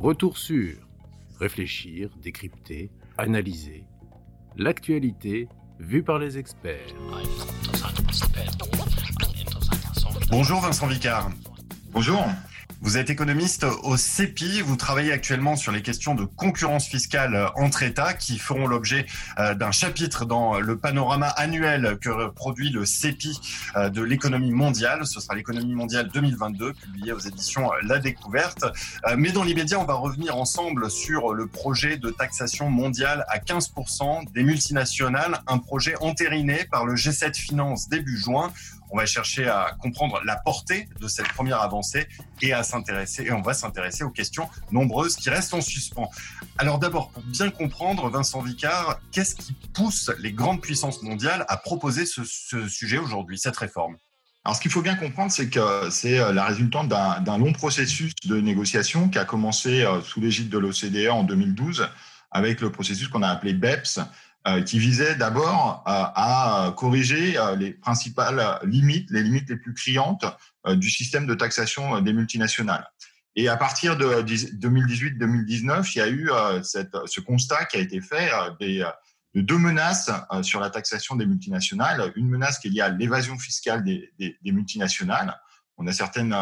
Retour sur réfléchir, décrypter, analyser l'actualité vue par les experts. Bonjour Vincent Vicard. Bonjour. Vous êtes économiste au CEPI. Vous travaillez actuellement sur les questions de concurrence fiscale entre États qui feront l'objet euh, d'un chapitre dans le panorama annuel que produit le CEPI euh, de l'économie mondiale. Ce sera l'économie mondiale 2022, publié aux éditions La Découverte. Euh, mais dans l'immédiat, on va revenir ensemble sur le projet de taxation mondiale à 15% des multinationales, un projet entériné par le G7 Finance début juin on va chercher à comprendre la portée de cette première avancée et à s'intéresser, et on va s'intéresser aux questions nombreuses qui restent en suspens. Alors d'abord, pour bien comprendre, Vincent Vicard, qu'est-ce qui pousse les grandes puissances mondiales à proposer ce, sujet aujourd'hui, cette réforme? Alors, ce qu'il faut bien comprendre, c'est que c'est euh, la résultante d'un long processus de négociation qui a commencé euh, sous l'égide de l'OCDE en 2012 avec le processus qu'on a appelé BEPS, qui visait d'abord euh, à corriger euh, les principales limites, les limites les plus criantes du système de taxation des multinationales. Et à partir de 2018-2019, il y a eu cette, ce constat qui a été fait des, de deux menaces sur la taxation des multinationales. Une menace qui est liée à l'évasion fiscale des, des, des, multinationales. On a certaines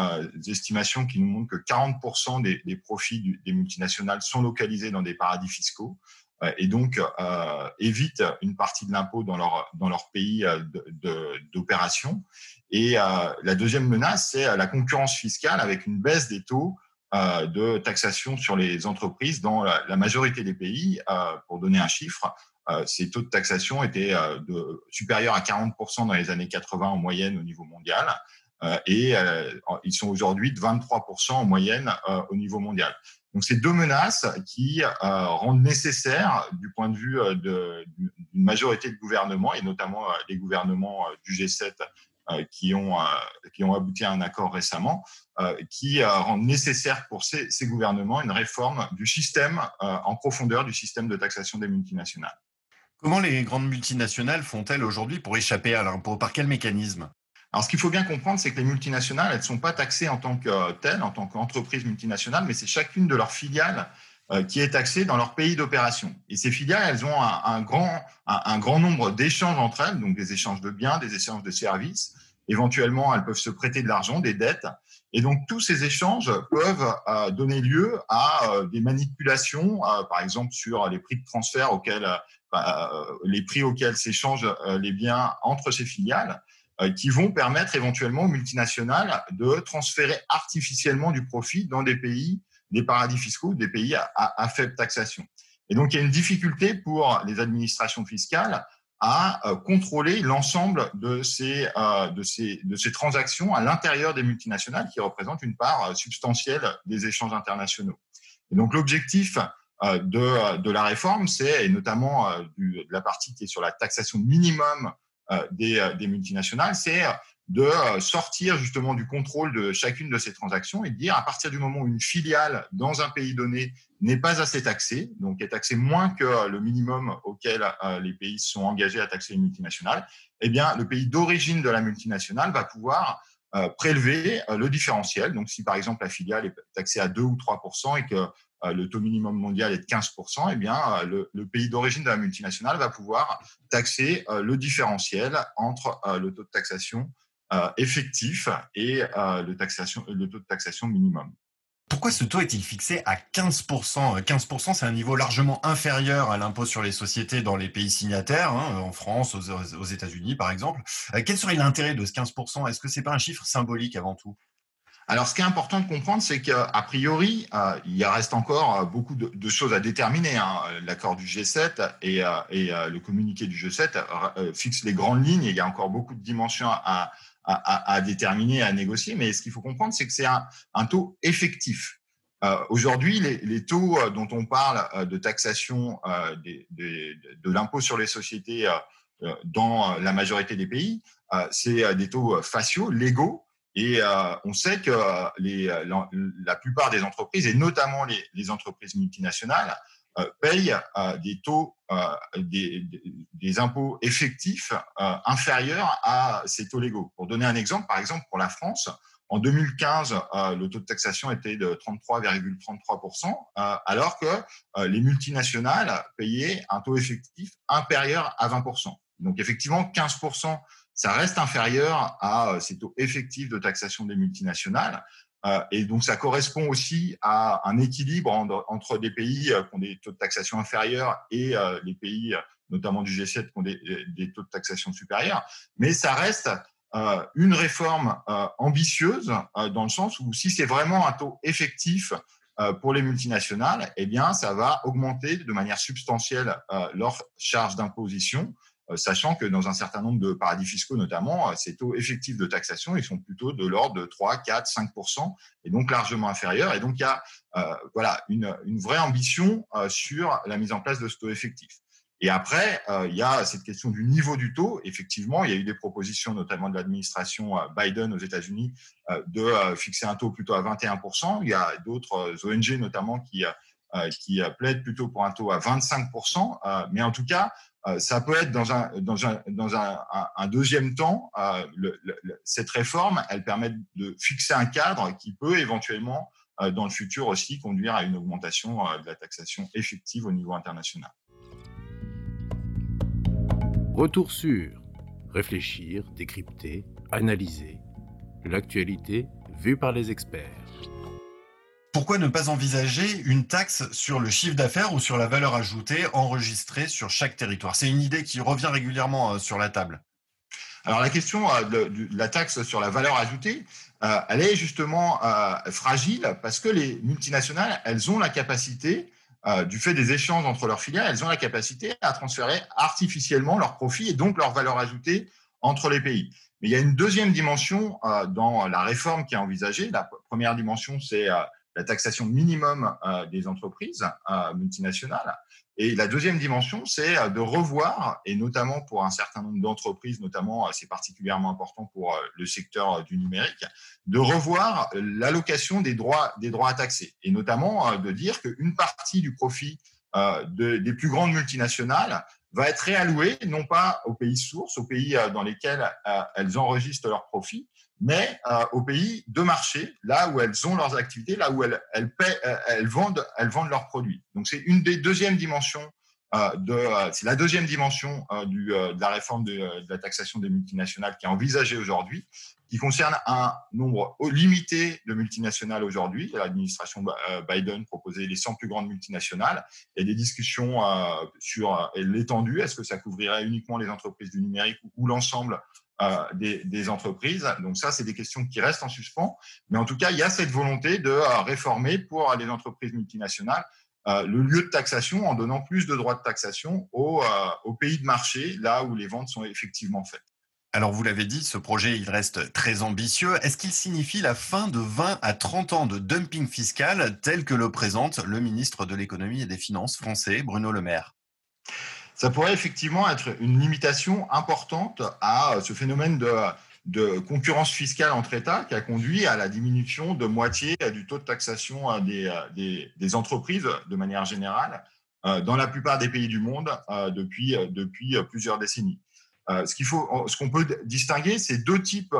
estimations qui nous montrent que 40% des, des profits des multinationales sont localisés dans des paradis fiscaux. Euh, et donc euh, évitent une partie de l'impôt dans leur, dans leur pays euh, d'opération. Et la deuxième menace, c'est la concurrence fiscale avec une baisse des taux de taxation sur les entreprises dans la, majorité des pays. pour donner un chiffre, ces taux de taxation étaient de, supérieurs à 40% dans les années 80 en moyenne au niveau mondial. et ils sont aujourd'hui de 23% en moyenne au niveau mondial. Donc, c'est deux menaces qui euh, rendent nécessaire, du point de vue euh, d'une majorité de gouvernements, et notamment euh, les gouvernements du G7 qui, ont, qui ont abouti à un accord récemment, qui rendent nécessaire pour ces, ces, gouvernements une réforme du système en profondeur du système de taxation des multinationales. Comment les grandes multinationales font-elles aujourd'hui pour échapper à l'impôt Par quel mécanisme? Alors, ce qu'il faut bien comprendre, c'est que les multinationales, elles ne sont pas taxées en tant que telles, en tant qu'entreprise multinationale, mais c'est chacune de leurs filiales euh, qui est taxée dans leur pays d'opération. Et ces filiales, elles ont un, grand, un, grand nombre d'échanges entre elles, donc des échanges de biens, des échanges de services. Éventuellement, elles peuvent se prêter de l'argent, des dettes. Et donc, tous ces échanges peuvent euh, donner lieu à euh, des manipulations, par exemple sur les prix de transfert auxquels, les prix auxquels s'échangent les biens entre ces filiales. Euh, qui vont permettre éventuellement aux multinationales de transférer artificiellement du profit dans des pays, des paradis fiscaux, des pays à, faible taxation. Et donc, il y a une difficulté pour les administrations fiscales à euh, contrôler l'ensemble de ces, euh, de, ces, de ces transactions à l'intérieur des multinationales qui représentent une part substantielle des échanges internationaux. Et donc, l'objectif de, de la réforme, c'est, et notamment du, de la partie qui est sur la taxation minimum euh, des, euh, des, multinationales, c'est euh, de sortir justement du contrôle de chacune de ces transactions et de dire à partir du moment où une filiale dans un pays donné n'est pas assez taxée, donc est taxée moins que le minimum auquel les pays sont engagés à taxer une multinationale, eh bien le pays d'origine de la multinationale va pouvoir prélever le différentiel. Donc si par exemple la filiale est taxée à 2 ou 3 et que euh, le taux minimum mondial est de 15%, eh bien, euh, le, pays d'origine de la multinationale va pouvoir taxer euh, le différentiel entre le taux de taxation effectif et le, taux de taxation minimum. Pourquoi ce taux est-il fixé à 15% 15%, c'est un niveau largement inférieur à l'impôt sur les sociétés dans les pays signataires, hein, en France, aux, États-Unis par exemple. Quel serait l'intérêt de ce 15% Est-ce que c'est pas un chiffre symbolique avant tout? Alors, ce qui est important de comprendre, c'est qu'a priori, euh, il reste encore euh, beaucoup de, choses à déterminer. Hein. L'accord du G7 et, euh, le communiqué du G7 fixent les grandes lignes. il y a encore beaucoup de dimensions à, déterminer, à négocier. Mais ce qu'il faut comprendre, c'est que c'est un, taux effectif. Aujourd'hui, les, taux dont on parle de taxation de l'impôt sur les sociétés dans la majorité des pays, c'est des taux faciaux, légaux, et euh, on sait que euh, euh, la, plupart des entreprises, et notamment les, entreprises multinationales, payent des taux, des, impôts effectifs inférieurs à ces taux légaux. Pour donner un exemple, par exemple, pour la France, En 2015, le taux de taxation était de 33,33%, alors que les multinationales payaient un taux effectif inférieur à 20%. Donc effectivement, 15%, ça reste inférieur à ces taux effectifs de taxation des multinationales. Euh, et donc, ça correspond aussi à un équilibre entre des pays euh, qui ont des taux de taxation inférieurs et euh, les pays, notamment du G7, qui ont des, taux de taxation supérieurs. Mais ça reste une réforme ambitieuse dans le sens où si c'est vraiment un taux effectif pour les multinationales, eh bien, ça va augmenter de manière substantielle leur charge d'imposition euh, sachant que dans un certain nombre de paradis fiscaux notamment, euh, ces taux effectifs de taxation, ils sont plutôt de l'ordre de 3, 4, 5% et donc largement inférieurs. Et donc il y a euh, voilà une, une, vraie ambition sur la mise en place de ce taux effectif. Et après, il y a cette question du niveau du taux. Effectivement, il y a eu des propositions, notamment de l'administration Biden aux États-Unis, de fixer un taux plutôt à 21%. Il y a d'autres ONG notamment qui qui plaident plutôt pour un taux à 25%. Mais en tout cas, euh, ça peut être dans un, deuxième temps, euh, cette réforme, elle permet de fixer un cadre qui peut éventuellement, euh, dans le futur aussi, conduire à une augmentation de la taxation effective au niveau international. Retour sur réfléchir, décrypter, analyser l'actualité vue par les experts pourquoi ne pas envisager une taxe sur le chiffre d'affaires ou sur la valeur ajoutée enregistrée sur chaque territoire? C'est une idée qui revient régulièrement euh, sur la table. Alors la question euh, de la taxe sur la valeur ajoutée, euh, elle est justement fragile parce que les multinationales, elles ont la capacité, du fait des échanges entre leurs filiales, elles ont la capacité à transférer artificiellement leurs profits et donc leur valeur ajoutée entre les pays. Mais il y a une deuxième dimension dans la réforme qui est envisagée. La première dimension, c'est la taxation minimum euh, des entreprises euh, multinationales. Et la deuxième dimension, c'est euh, de revoir, et notamment pour un certain nombre d'entreprises, notamment c'est particulièrement important pour le secteur du numérique, de revoir l'allocation des droits, des droits à taxer. Et notamment de dire qu'une partie du profit des plus grandes multinationales va être réallouée non pas aux pays sources, aux pays dans lesquels elles enregistrent leurs profits, mais euh, aux pays de marché, là où elles ont leurs activités, là où elles, paient, euh, elles, vendent, leurs produits. Donc c'est une des deuxièmes dimensions euh, de, euh, c'est la deuxième dimension euh, de la réforme de, la taxation des multinationales qui est envisagée aujourd'hui, qui concerne un nombre limité de multinationales aujourd'hui. L'administration Biden proposait les 100 plus grandes multinationales. Il y a des discussions sur l'étendue. Est-ce que ça couvrirait uniquement les entreprises du numérique ou l'ensemble euh, des, entreprises? Donc ça, c'est des questions qui restent en suspens. Mais en tout cas, il y a cette volonté de euh, réformer pour les entreprises multinationales euh, le lieu de taxation en donnant plus de droits de taxation aux pays de marché, là où les ventes sont effectivement faites. Alors vous l'avez dit, ce projet, reste très ambitieux. Est-ce qu'il signifie la fin de 20 à 30 ans de dumping fiscal tel que le présente le ministre de l'économie et des finances français, Bruno Le Maire? Ça pourrait effectivement être une limitation importante à ce phénomène de, concurrence fiscale entre États qui a conduit à la diminution de moitié du taux de taxation des, des, des entreprises de manière générale euh, dans la plupart des pays du monde euh, depuis plusieurs décennies. Euh, ce qu'il faut, ce qu'on peut distinguer, c'est deux types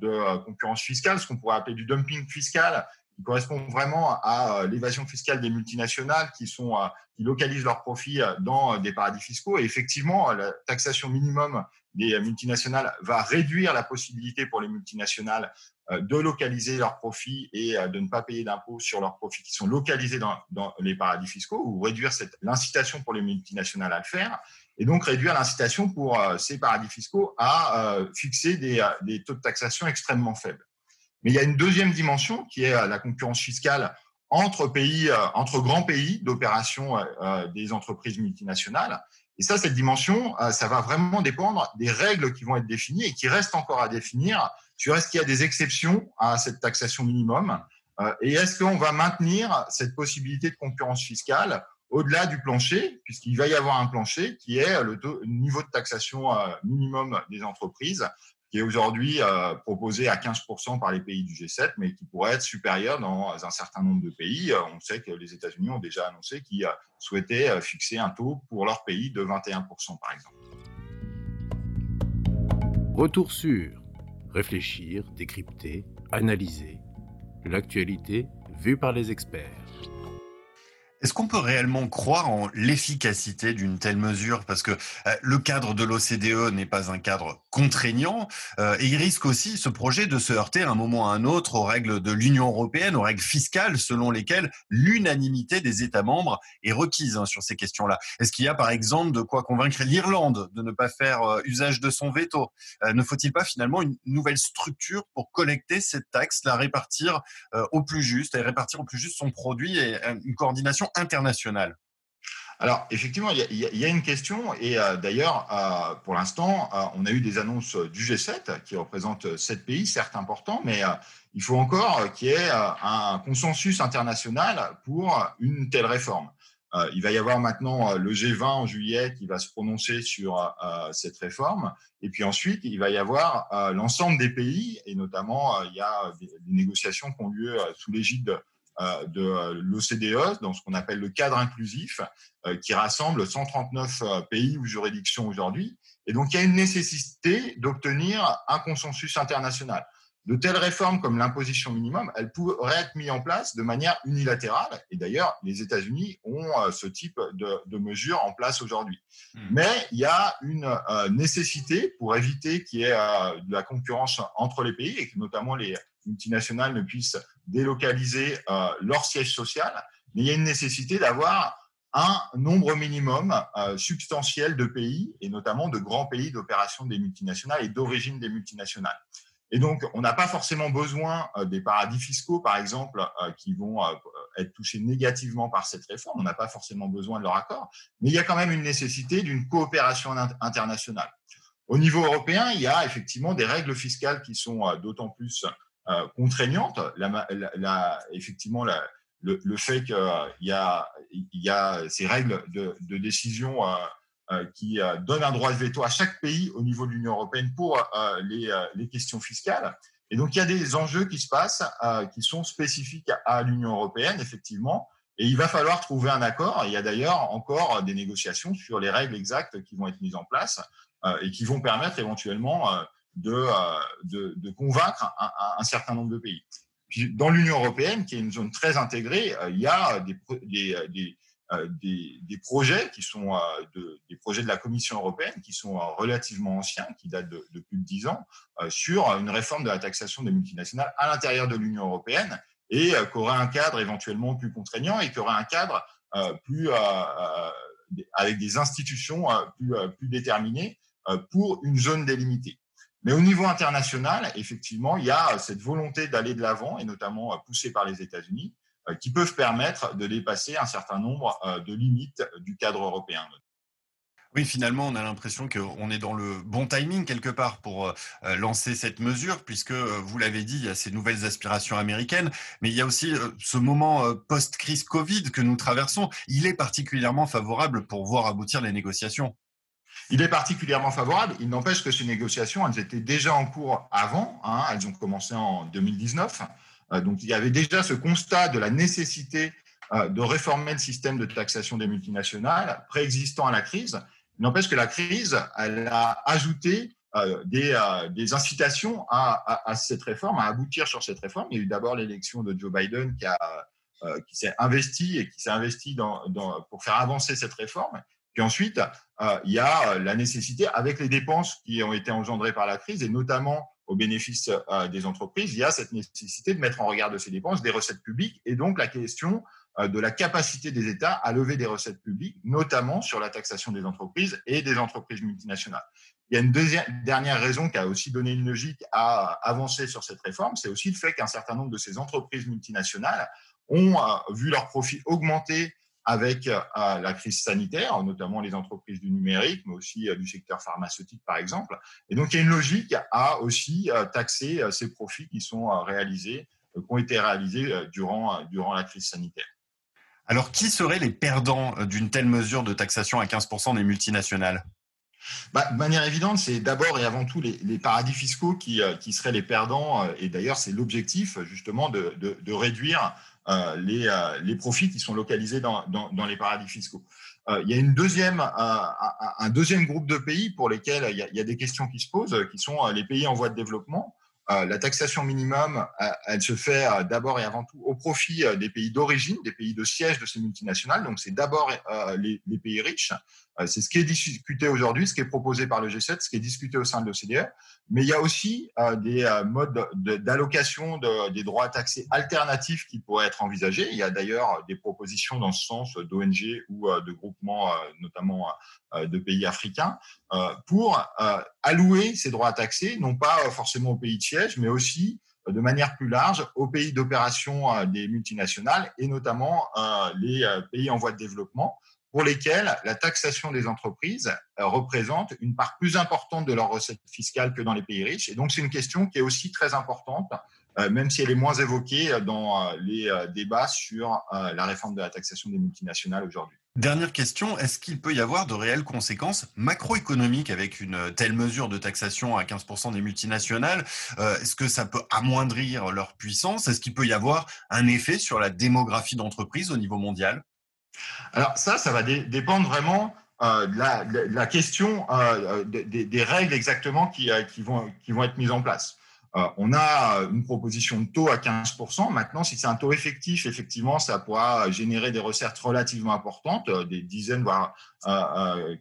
de concurrence fiscale, ce qu'on pourrait appeler du dumping fiscal, qui correspond vraiment à euh, l'évasion fiscale des multinationales qui, sont, euh, qui localisent leurs profits euh, dans des paradis fiscaux. Et effectivement, la taxation minimum des multinationales va réduire la possibilité pour les multinationales de localiser leurs profits et de ne pas payer d'impôts sur leurs profits qui sont localisés dans, dans les paradis fiscaux ou réduire l'incitation pour les multinationales à le faire et donc réduire l'incitation pour ces paradis fiscaux à fixer des, des taux de taxation extrêmement faibles. Mais il y a une deuxième dimension qui est euh, la concurrence fiscale entre pays, euh, entre grands pays d'opération euh, des entreprises multinationales. Et ça, cette dimension, ça va vraiment dépendre des règles qui vont être définies et qui restent encore à définir sur est-ce qu'il y a des exceptions à cette taxation minimum et est-ce qu'on va maintenir cette possibilité de concurrence fiscale au-delà du plancher, puisqu'il va y avoir un plancher qui est le niveau de taxation minimum des entreprises qui est aujourd'hui euh, proposé à 15% par les pays du G7, mais qui pourrait être supérieur dans un certain nombre de pays. Euh, on sait que les États-Unis ont déjà annoncé qu'ils euh, souhaitaient fixer un taux pour leur pays de 21%, par exemple. Retour sur réfléchir, décrypter, analyser. L'actualité vue par les experts. Est-ce qu'on peut réellement croire en l'efficacité d'une telle mesure? Parce que euh, le cadre de l'OCDE n'est pas un cadre contraignant euh, et il risque aussi, ce projet, de se heurter à un moment à un autre aux règles de l'Union européenne, aux règles fiscales selon lesquelles l'unanimité des États membres est requise hein, sur ces questions-là. Est-ce qu'il y a par exemple de quoi convaincre l'Irlande de ne pas faire euh, usage de son veto? Ne faut-il pas finalement une nouvelle structure pour collecter cette taxe, la répartir au plus juste et répartir au plus juste son produit et une coordination internationale alors, effectivement, il y, a une question, et euh, d'ailleurs, euh, pour l'instant, euh, on a eu des annonces du G7 qui représentent sept pays, certes importants, mais il faut encore qu'il y ait un consensus international pour une telle réforme. il va y avoir maintenant le G20 en juillet qui va se prononcer sur cette réforme, et puis ensuite, il va y avoir l'ensemble des pays, et notamment, il y a des, des négociations qui ont lieu sous l'égide euh, de euh, l'OCDE, dans ce qu'on appelle le cadre inclusif, euh, qui rassemble 139 pays ou juridictions aujourd'hui. Et donc, il y a une nécessité d'obtenir un consensus international. De telles réformes comme l'imposition minimum, elles pourraient être mises en place de manière unilatérale. Et d'ailleurs, les États-Unis ont ce type de, mesures en place aujourd'hui. Hmm. Mais il y a une nécessité pour éviter qu'il y ait de la concurrence entre les pays et que notamment les, multinationales ne puissent délocaliser euh, leur siège social, mais il y a une nécessité d'avoir un nombre minimum euh, substantiel de pays, et notamment de grands pays d'opération des multinationales et d'origine des multinationales. Et donc, on n'a pas forcément besoin euh, des paradis fiscaux, par exemple, qui vont être touchés négativement par cette réforme. On n'a pas forcément besoin de leur accord, mais il y a quand même une nécessité d'une coopération internationale. Au niveau européen, il y a effectivement des règles fiscales qui sont d'autant plus euh, contraignante. La, effectivement, le, le, fait qu'il y a, il y a ces règles de, de décision euh, euh, qui donnent un droit de veto à chaque pays au niveau de l'Union européenne pour les, les, questions fiscales. Et donc, il y a des enjeux qui se passent qui sont spécifiques à l'Union européenne, effectivement. Et il va falloir trouver un accord. Il y a d'ailleurs encore des négociations sur les règles exactes qui vont être mises en place et qui vont permettre éventuellement euh, de, convaincre un, certain nombre de pays. Dans l'Union européenne, qui est une zone très intégrée, euh, il y a des, euh, projets qui sont de, des projets de la Commission européenne qui sont relativement anciens, qui datent de, plus de dix ans, sur une réforme de la taxation des multinationales à l'intérieur de l'Union européenne et qui aurait un cadre éventuellement plus contraignant et qui aurait un cadre plus avec des institutions plus déterminées pour une zone délimitée. Mais au niveau international, effectivement, il y a cette volonté d'aller de l'avant, et notamment euh, poussée par les États-Unis, euh, qui peuvent permettre de dépasser un certain nombre euh, de limites du cadre européen. Oui, finalement, on a l'impression qu'on est dans le bon timing quelque part pour lancer cette mesure, puisque, vous l'avez dit, il y a ces nouvelles aspirations américaines, mais il y a aussi ce moment post-crise Covid que nous traversons. Il est particulièrement favorable pour voir aboutir les négociations. Il est particulièrement favorable. Il n'empêche que ces négociations, elles étaient déjà en cours avant. Hein. elles ont commencé en 2019. Euh, donc, il y avait déjà ce constat de la nécessité euh, de réformer le système de taxation des multinationales préexistant à la crise. Il n'empêche que la crise, elle a ajouté euh, des, incitations à, cette réforme, à aboutir sur cette réforme. Il y a eu d'abord l'élection de Joe Biden qui, qui s'est investi et qui s'est investi pour faire avancer cette réforme. Puis ensuite, euh, il y a euh, la nécessité, avec les dépenses qui ont été engendrées par la crise, et notamment au bénéfice euh, des entreprises, il y a cette nécessité de mettre en regard de ces dépenses des recettes publiques, et donc la question de la capacité des États à lever des recettes publiques, notamment sur la taxation des entreprises et des entreprises multinationales. Il y a une deuxième, dernière raison qui a aussi donné une logique à avancer sur cette réforme, c'est aussi le fait qu'un certain nombre de ces entreprises multinationales ont vu leurs profits augmenter avec euh, la crise sanitaire, notamment les entreprises du numérique, mais aussi euh, du secteur pharmaceutique, par exemple. Et donc, il y a une logique à aussi euh, taxer ces profits qui sont réalisés, qui ont été réalisés durant, durant la crise sanitaire. Alors, qui seraient les perdants d'une telle mesure de taxation à 15% des multinationales? Bah, de manière évidente, c'est d'abord et avant tout les, paradis fiscaux qui, qui, seraient les perdants. Et d'ailleurs, c'est l'objectif justement de, de, de, réduire les, euh, les, profits qui sont localisés dans, les paradis fiscaux. Euh, il y a une deuxième, un deuxième groupe de pays pour lesquels il y, a, des questions qui se posent, qui sont les pays en voie de développement, la taxation minimum, elle se fait d'abord et avant tout au profit des pays d'origine, des pays de siège de ces multinationales. Donc, c'est d'abord les, pays riches. C'est ce qui est discuté aujourd'hui, ce qui est proposé par le G7, ce qui est discuté au sein de l'OCDE. Mais il y a aussi des modes d'allocation des droits taxés alternatifs qui pourraient être envisagés. Il y a d'ailleurs des propositions dans ce sens d'ONG ou de groupements, notamment de pays africains, pour allouer ces droits taxés, non pas forcément aux pays de siège, mais aussi de manière plus large aux pays d'opération des multinationales et notamment les pays en voie de développement pour lesquels la taxation des entreprises euh, représente une part plus importante de leurs recettes fiscales que dans les pays riches. Et donc, c'est une question qui est aussi très importante, euh, même si elle est moins évoquée dans euh, les débats sur la réforme de la taxation des multinationales aujourd'hui. Dernière question, est-ce qu'il peut y avoir de réelles conséquences macroéconomiques avec une telle mesure de taxation à 15% des multinationales? Est-ce que ça peut amoindrir leur puissance? Est-ce qu'il peut y avoir un effet sur la démographie d'entreprise au niveau mondial? Alors ça, ça va dépendre vraiment euh, de, la, question euh, des, règles exactement qui, euh, qui, vont, être mises en place. on a une proposition de taux à 15%. Maintenant, si c'est un taux effectif, effectivement, ça pourra générer des recettes relativement importantes, des dizaines, voire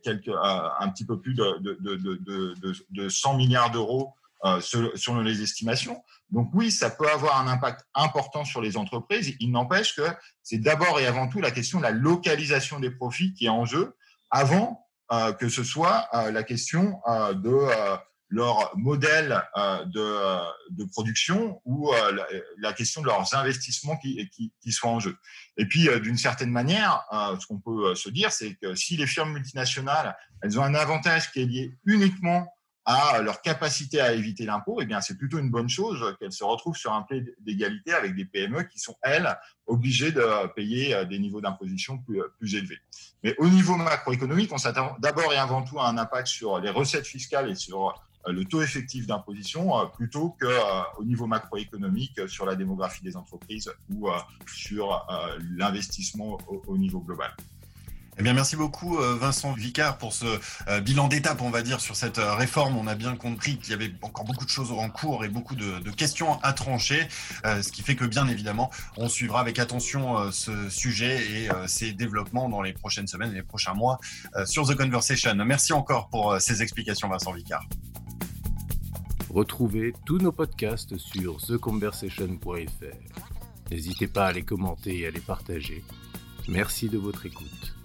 quelques, un petit peu plus de 100 milliards d'euros selon les estimations. Donc oui, ça peut avoir un impact important sur les entreprises. Il n'empêche que c'est d'abord et avant tout la question de la localisation des profits qui est en jeu, avant euh, que ce soit euh, la question euh, de leur modèle de, production ou la, question de leurs investissements qui, qui, qui soient en jeu. Et puis, d'une certaine manière, ce qu'on peut se dire, c'est que si les firmes multinationales, elles ont un avantage qui est lié uniquement à leur capacité à éviter l'impôt, eh bien, c'est plutôt une bonne chose qu'elles se retrouvent sur un pied d'égalité avec des PME qui sont, elles, obligées de payer euh, des niveaux d'imposition plus, euh, plus élevés. Mais au niveau macroéconomique, on s'attend d'abord et avant tout à un impact sur les recettes fiscales et sur euh, le taux effectif d'imposition plutôt qu'au niveau macroéconomique sur la démographie des entreprises ou sur l'investissement au niveau global. Eh bien, merci beaucoup euh, Vincent Vicard pour ce euh, bilan d'étape, on va dire, sur cette euh, réforme. On a bien compris qu'il y avait encore beaucoup de choses en cours et beaucoup de, questions à trancher, ce qui fait que bien évidemment, on suivra avec attention ce sujet et ses développements dans les prochaines semaines et les prochains mois sur The Conversation. Merci encore pour ces explications, Vincent Vicard. Retrouvez tous nos podcasts sur theconversation.fr. N'hésitez pas à les commenter et à les partager. Merci de votre écoute.